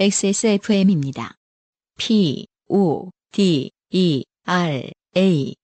XSFM입니다. P, O, D, E, R, A.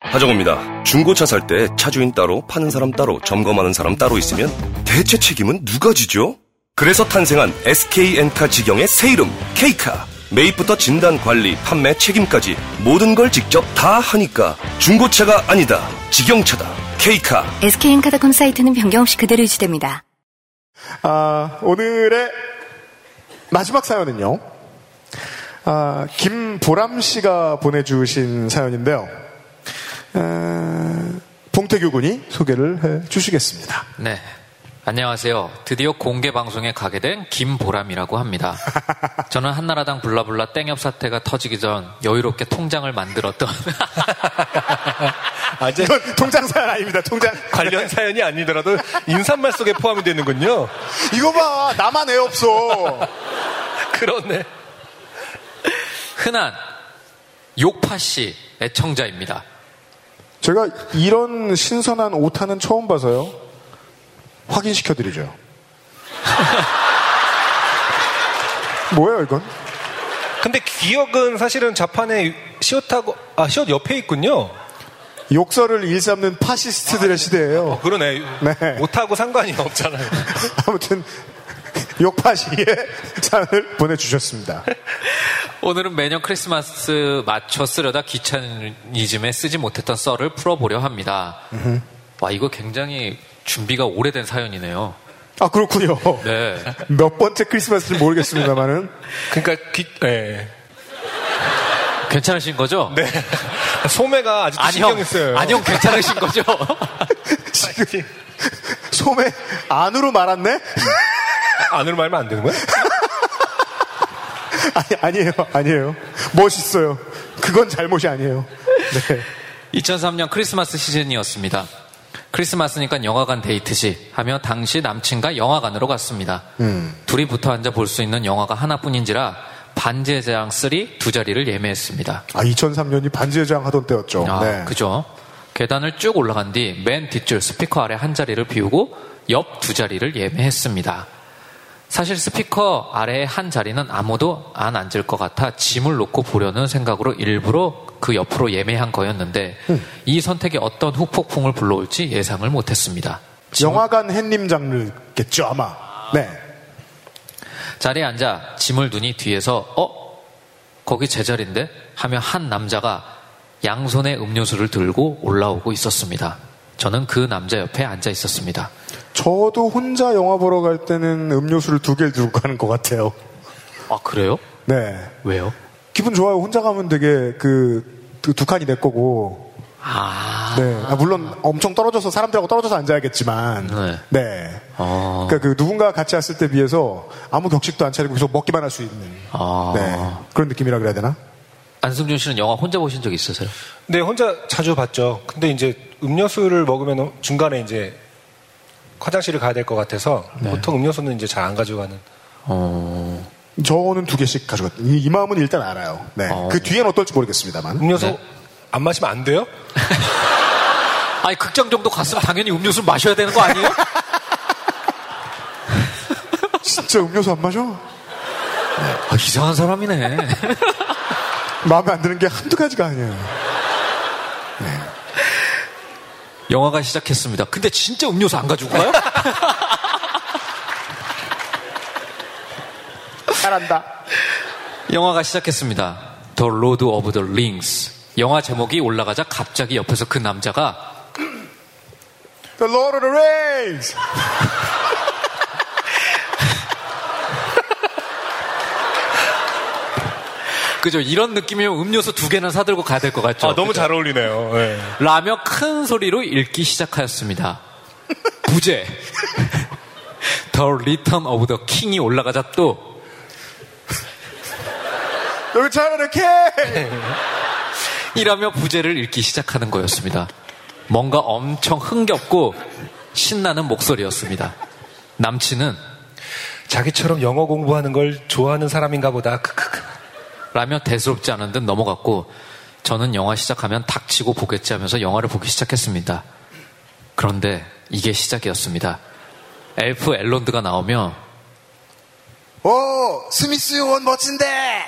하정우입니다. 중고차 살 때 차주인 따로, 파는 사람 따로, 점검하는 사람 따로 있으면 대체 책임은 누가 지죠? 그래서 탄생한 SK엔카 직영의 새 이름, K카. 매입부터 진단, 관리, 판매, 책임까지 모든 걸 직접 다 하니까 중고차가 아니다. 직영차다. K카. SK엔카닷컴 사이트는 변경 없이 그대로 유지됩니다. 아, 오늘의 마지막 사연은요. 아, 김보람 씨가 보내주신 사연인데요. 아, 봉태규 군이 소개를 해 주시겠습니다. 네. 안녕하세요. 드디어 공개 방송에 가게 된 김보람이라고 합니다. 저는 한나라당 블라블라 땡협 사태가 터지기 전 여유롭게 통장을 만들었던 아, 이제 이건 통장 사연 아닙니다, 통장. 관련 사연이 아니더라도 인사말 속에 포함이 되는군요. 이거 봐, 나만 애 없어. 그러네. 흔한 욕파 씨 애청자입니다. 제가 이런 신선한 오타는 처음 봐서요. 확인시켜드리죠. 뭐예요, 이건? 근데 기억은 사실은 자판에 시옷하고, 아, 시옷 옆에 있군요. 욕설을 일삼는 파시스트들의 시대예요. 어, 그러네. 네. 못하고 상관이 없잖아요. 아무튼 욕파시의 사연을 보내주셨습니다. 오늘은 매년 크리스마스 맞춰 쓰려다 귀차니즘에 쓰지 못했던 썰을 풀어보려 합니다. 와, 이거 굉장히 준비가 오래된 사연이네요. 아 그렇군요. 네. 몇 번째 크리스마스인지 모르겠습니다만은 그러니까 귀, 예. 괜찮으신 거죠? 네. 소매가 아직도 아니, 신경 형. 있어요. 아니, 형 괜찮으신 거죠? 지금 소매 안으로 말았네? 안으로 말면 안 되는 거야? 아니 아니에요, 아니에요. 멋있어요. 그건 잘못이 아니에요. 네. 2003년 크리스마스 시즌이었습니다. 크리스마스니까 영화관 데이트시 하며 당시 남친과 영화관으로 갔습니다. 둘이 붙어 앉아 볼 수 있는 영화가 하나뿐인지라 반지의 제왕 3 두 자리를 예매했습니다. 아 2003년이 반지의 제왕 하던 때였죠. 아, 네. 그죠. 계단을 쭉 올라간 뒤 맨 뒷줄 스피커 아래 한 자리를 비우고 옆 두 자리를 예매했습니다. 사실 스피커 아래의 한 자리는 아무도 안 앉을 것 같아 짐을 놓고 보려는 생각으로 일부러 그 옆으로 예매한 거였는데 이 선택이 어떤 후폭풍을 불러올지 예상을 못했습니다. 영화관 햇님 장르겠죠 아마. 네. 자리에 앉아 짐을 두니 뒤에서 어? 거기 제 자리인데? 하며 한 남자가 양손에 음료수를 들고 올라오고 있었습니다. 저는 그 남자 옆에 앉아 있었습니다. 저도 혼자 영화 보러 갈 때는 음료수를 두 개를 들고 가는 것 같아요. 아 그래요? 네. 왜요? 기분 좋아요. 혼자 가면 되게 그 두 칸이 내 거고. 아, 네. 아, 물론 엄청 떨어져서 사람들하고 떨어져서 앉아야겠지만. 네. 네. 어, 그러니까 그 누군가 같이 왔을 때 비해서 아무 격식도 안 차리고 계속 먹기만 할 수 있는 아. 네. 그런 느낌이라 그래야 되나? 안승준 씨는 영화 혼자 보신 적 있으세요? 네, 혼자 자주 봤죠. 근데 이제 음료수를 먹으면 중간에 이제 화장실을 가야 될 것 같아서 보통 음료수는 이제 잘 안 가져가는. 어, 저는 두 개씩 가져갔. 이, 이 마음은 일단 알아요. 네. 어. 그 뒤엔 어떨지 모르겠습니다만. 음료수 네. 안 마시면 안 돼요? 아니 극장 정도 갔으면 당연히 음료수를 마셔야 되는 거 아니에요? 진짜 음료수 안 마셔? 아, 이상한 사람이네. 마음에 안 드는 게 한두 가지가 아니에요. 영화가 시작했습니다. 근데 진짜 음료수 안 가지고 가요? 잘한다. 영화가 시작했습니다. The Lord of the Rings. 영화 제목이 올라가자 갑자기 옆에서 그 남자가 The Lord of the Rings! 그죠 이런 느낌이면 음료수 두 개나 사들고 가야 될 것 같죠. 아, 너무 그죠? 잘 어울리네요. 네. 라며 큰 소리로 읽기 시작하였습니다. 부제 The Return of the King이 올라가자 또 여기 차라리 이렇게! 이라며 부제를 읽기 시작하는 거였습니다. 뭔가 엄청 흥겹고 신나는 목소리였습니다. 남친은 자기처럼 영어 공부하는 걸 좋아하는 사람인가 보다. 크크크. 라며 대수롭지 않은 듯 넘어갔고 저는 영화 시작하면 닥치고 보겠지 하면서 영화를 보기 시작했습니다. 그런데 이게 시작이었습니다. 엘프 앨런드가 나오며 오, 스미스 요원 멋진데!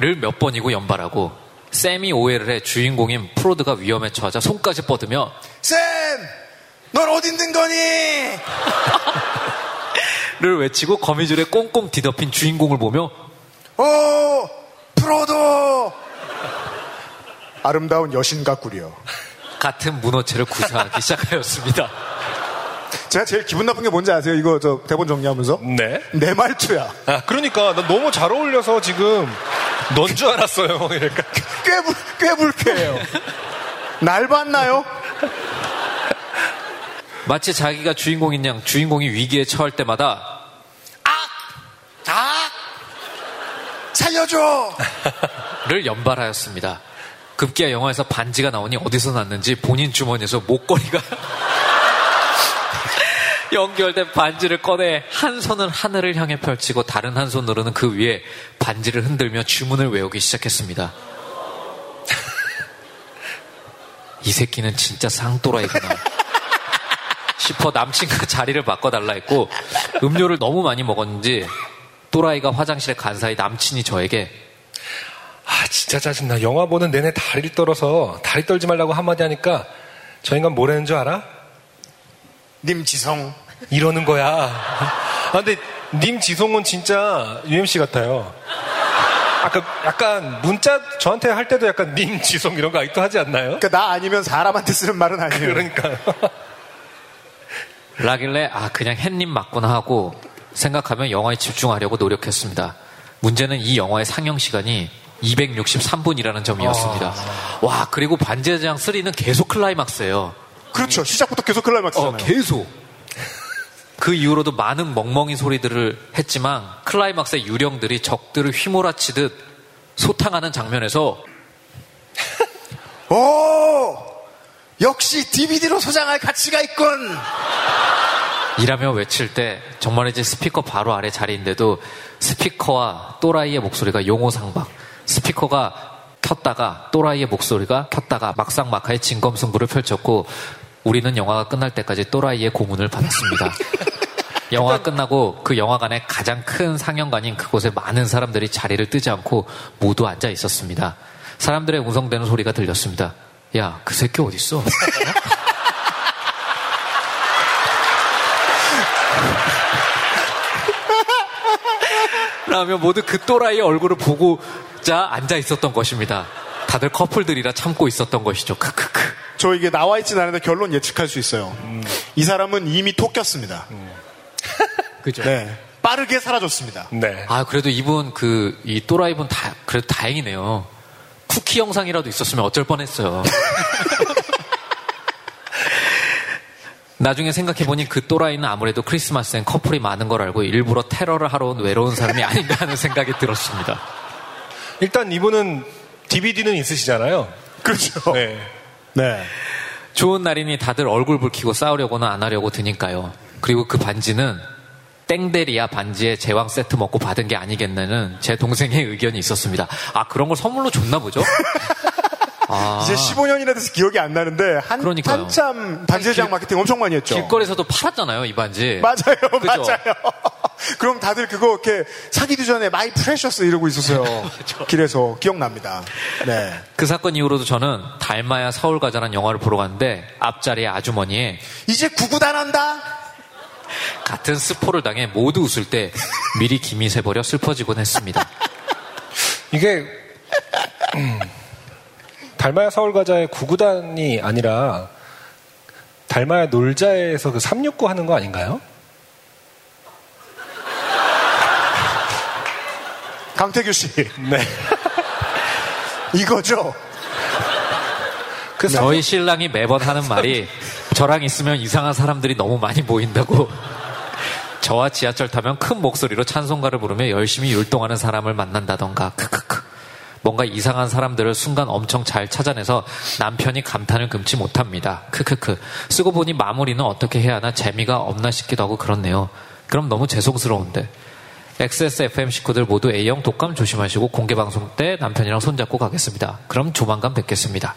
를 몇 번이고 연발하고 샘이 오해를 해 주인공인 프로드가 위험에 처하자 손까지 뻗으며 쌤! 넌 어디 있는 거니? 를 외치고 거미줄에 꽁꽁 뒤덮인 주인공을 보며 오, 프로도! 아름다운 여신과 꾸려. 같은 문어체를 구사하기 시작하였습니다. 제가 제일 기분 나쁜 게 뭔지 아세요? 이거 저 대본 정리하면서? 네. 내 말투야. 아, 그러니까 나 너무 잘 어울려서 지금 넌 줄 알았어요. 이러니까 꽤, 불, 꽤 불쾌해요. 날 봤나요? 마치 자기가 주인공인 양 주인공이 위기에 처할 때마다 아! 살려줘! 를 연발하였습니다. 급기야 영화에서 반지가 나오니 어디서 났는지 본인 주머니에서 목걸이가 연결된 반지를 꺼내 한 손은 하늘을 향해 펼치고 다른 한 손으로는 그 위에 반지를 흔들며 주문을 외우기 시작했습니다. 이 새끼는 진짜 쌍또라이구나. 싶어 남친과 자리를 바꿔달라 했고 음료를 너무 많이 먹었는지 또라이가 화장실에 간 사이 남친이 저에게 아 진짜 짜증나. 영화 보는 내내 다리를 떨어서 다리 떨지 말라고 한마디 하니까 저 인간 뭐라는 줄 알아? 님지성. 이러는 거야. 아 근데 님 지송은 진짜 UMC 같아요. 아까 약간 문자 저한테 할 때도 약간 님 지송 이런 거 아직도 하지 않나요? 그러니까 나 아니면 사람한테 쓰는 말은 아니에요. 그러니까요. 라길래 아 그냥 햇님 맞구나 하고 생각하면 영화에 집중하려고 노력했습니다. 문제는 이 영화의 상영 시간이 263분이라는 점이었습니다. 와 그리고 반지의 제왕 3는 계속 클라이막스예요. 그렇죠. 시작부터 계속 클라이막스잖아요. 어, 계속. 그 이후로도 많은 멍멍이 소리들을 했지만 클라이막스의 유령들이 적들을 휘몰아치듯 소탕하는 장면에서 오! 역시 DVD로 소장할 가치가 있군! 이라며 외칠 때 정말 이제 스피커 바로 아래 자리인데도 스피커와 또라이의 목소리가 용호상박 스피커가 켰다가 또라이의 목소리가 켰다가 막상막하의 진검승부를 펼쳤고 우리는 영화가 끝날 때까지 또라이의 고문을 받았습니다. 영화가 끝나고 그 영화관의 가장 큰 상영관인 그곳에 많은 사람들이 자리를 뜨지 않고 모두 앉아 있었습니다. 사람들의 웅성대는 소리가 들렸습니다. 야, 그 새끼 어딨어? 라며 모두 그 또라이의 얼굴을 보고자 앉아 있었던 것입니다. 다들 커플들이라 참고 있었던 것이죠. 크크크. 저 이게 나와 있진 않은데 결론 예측할 수 있어요. 이 사람은 이미 토꼈습니다. 그죠? 네. 빠르게 사라졌습니다. 네. 아, 그래도 이분 그, 이 또라이분 다, 그래도 다행이네요. 쿠키 영상이라도 있었으면 어쩔 뻔했어요. 나중에 생각해보니 그 또라이는 아무래도 크리스마스엔 커플이 많은 걸 알고 일부러 테러를 하러 온 외로운 사람이 아닌가 하는 생각이 들었습니다. 일단 이분은 DVD는 있으시잖아요. 그렇죠. 네. 네. 좋은 날이니 다들 얼굴 붉히고 싸우려고는 안 하려고 드니까요. 그리고 그 반지는 땡데리아 반지에 제왕 세트 먹고 받은 게 아니겠냐는 제 동생의 의견이 있었습니다. 아, 그런 걸 선물로 줬나 보죠? 아, 이제 15년이나 돼서 기억이 안 나는데 한, 그러니까요. 한참 반지장 길- 마케팅 엄청 많이 했죠. 길거리에서도 팔았잖아요, 이 반지. 맞아요, 그죠? 맞아요. 그럼 다들 그거 이렇게 사기도 전에 my precious 이러고 있었어요. 길에서 기억납니다. 네. 그 사건 이후로도 저는 달마야 서울 가자는 영화를 보러 갔는데 앞자리에 아주머니에 이제 구구단한다. 같은 스포를 당해 모두 웃을 때 미리 김이 새버려 슬퍼지곤 했습니다. 이게 음, 달마야 서울 가자의 구구단이 아니라 달마야 놀자에서 그 369 하는 거 아닌가요? 강태규 씨. 네. 이거죠. 그 삼- 저희 신랑이 매번 하는 말이 저랑 있으면 이상한 사람들이 너무 많이 모인다고 저와 지하철 타면 큰 목소리로 찬송가를 부르며 열심히 율동하는 사람을 만난다던가 크크크 뭔가 이상한 사람들을 순간 엄청 잘 찾아내서 남편이 감탄을 금치 못합니다. 크크크 쓰고 보니 마무리는 어떻게 해야 하나 재미가 없나 싶기도 하고 그렇네요. 그럼 너무 죄송스러운데 XSFM 식구들 모두 A형 독감 조심하시고 공개 방송 때 남편이랑 손잡고 가겠습니다. 그럼 조만간 뵙겠습니다.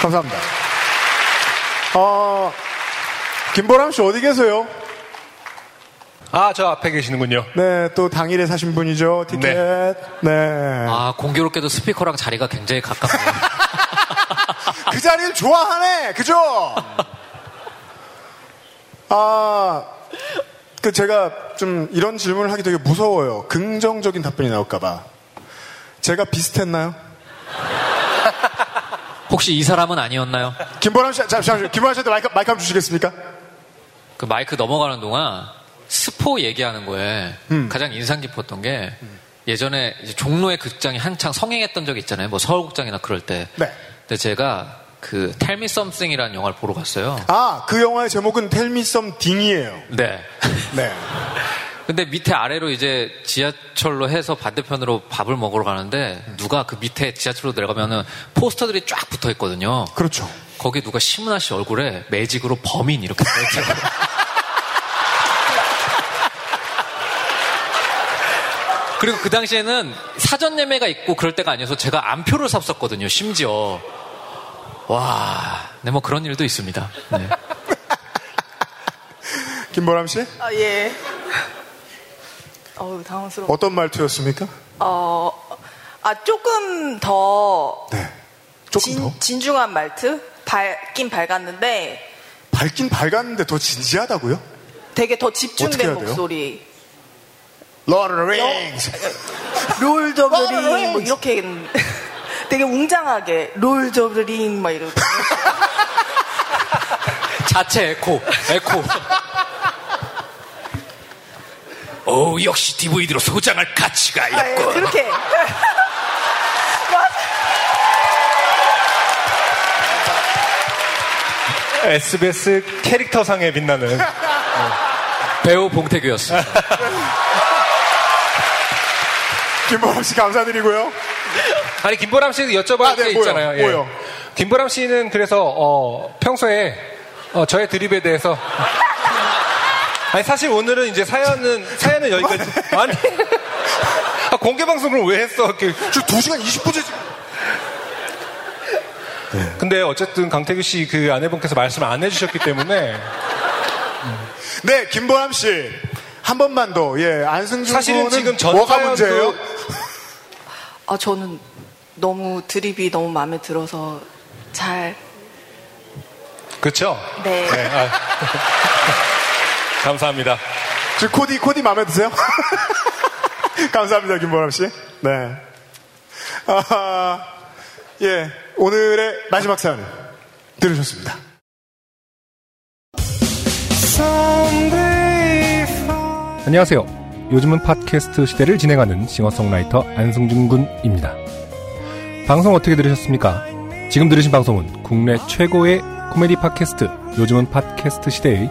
감사합니다. 어, 김보람 씨 어디 계세요? 아, 저 앞에 계시는군요. 네, 또 당일에 사신 분이죠. 티켓. 네. 아, 공교롭게도 스피커랑 자리가 굉장히 가깝네요. 그 자리를 좋아하네. 그죠? 아, 그 제가 좀 이런 질문을 하기 되게 무서워요. 긍정적인 답변이 나올까봐. 제가 비슷했나요? 혹시 이 사람은 아니었나요? 김보람 씨, 잠시만요. 김보람 씨한테 마이크, 마이크 한번 주시겠습니까? 그 마이크 넘어가는 동안 스포 얘기하는 거에 음. 가장 인상 깊었던 게 예전에 종로의 극장이 한창 성행했던 적이 있잖아요. 뭐 서울극장이나 그럴 때. 네. 근데 제가 그 Me Something이라는 영화를 보러 갔어요. 아, 그 영화의 제목은 텔미 썸 딩이에요. 네. 네. 근데 밑에 아래로 이제 지하철로 해서 반대편으로 밥을 먹으러 가는데 누가 그 밑에 지하철로 내려가면은 포스터들이 쫙 붙어 있거든요. 그렇죠. 거기 누가 신문아 씨 얼굴에 매직으로 범인 이렇게 써 있더라고요. 그리고 그 당시에는 사전 예매가 있고 그럴 때가 아니어서 제가 안표를 샀었거든요, 심지어. 와, 네, 뭐 그런 일도 있습니다. 네. 김보람 씨? 아, 예. 어우, 당황스러워. 어떤 말투였습니까? 어, 아, 조금 더 네. 조금 더. 진, 진중한 말투? 밝긴 밝았는데 밝긴 밝았는데 더 진지하다고요? 되게 더 집중된? 목소리. Lord of the Rings. Lord of the Lord of the Ring, 뭐 Rings. 이렇게 되게 웅장하게 Lord of the Ring, 막 이렇게. 자체 에코, 에코. 오, 역시 DVD로 소장할 가치가 아, 예, 그렇게. SBS 캐릭터상에 빛나는. 배우 봉태규였습니다. 김보람 씨 감사드리고요. 아니, 김보람 씨도 여쭤볼 아, 네, 게 뭐요? 있잖아요. 예. 뭐요? 김보람 씨는 그래서, 어, 평소에, 어, 저의 드립에 대해서. 아니, 사실 오늘은 이제 사연은, 사연은 여기까지. 아니. 아, 공개 방송을 왜 했어? 이렇게. 지금 2시간 20분째 지금. 근데 어쨌든 강태규 씨 그 아내분께서 말씀을 안 해주셨기 때문에. 네, 김보람 씨. 한 번만 더, 예, 안승준 사실은 지금 전 뭐가 문제예요? 아, 저는 너무 드립이 너무 마음에 들어서 잘. 그쵸? 네. 아. 감사합니다. 지금 코디, 코디 마음에 드세요? 감사합니다, 김보람 씨. 네. 아, 예, 오늘의 마지막 사연 들으셨습니다. 안녕하세요. 요즘은 팟캐스트 시대를 진행하는 싱어송라이터 안승준 군입니다. 방송 어떻게 들으셨습니까? 지금 들으신 방송은 국내 최고의 코미디 팟캐스트 요즘은 팟캐스트 시대의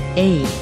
A.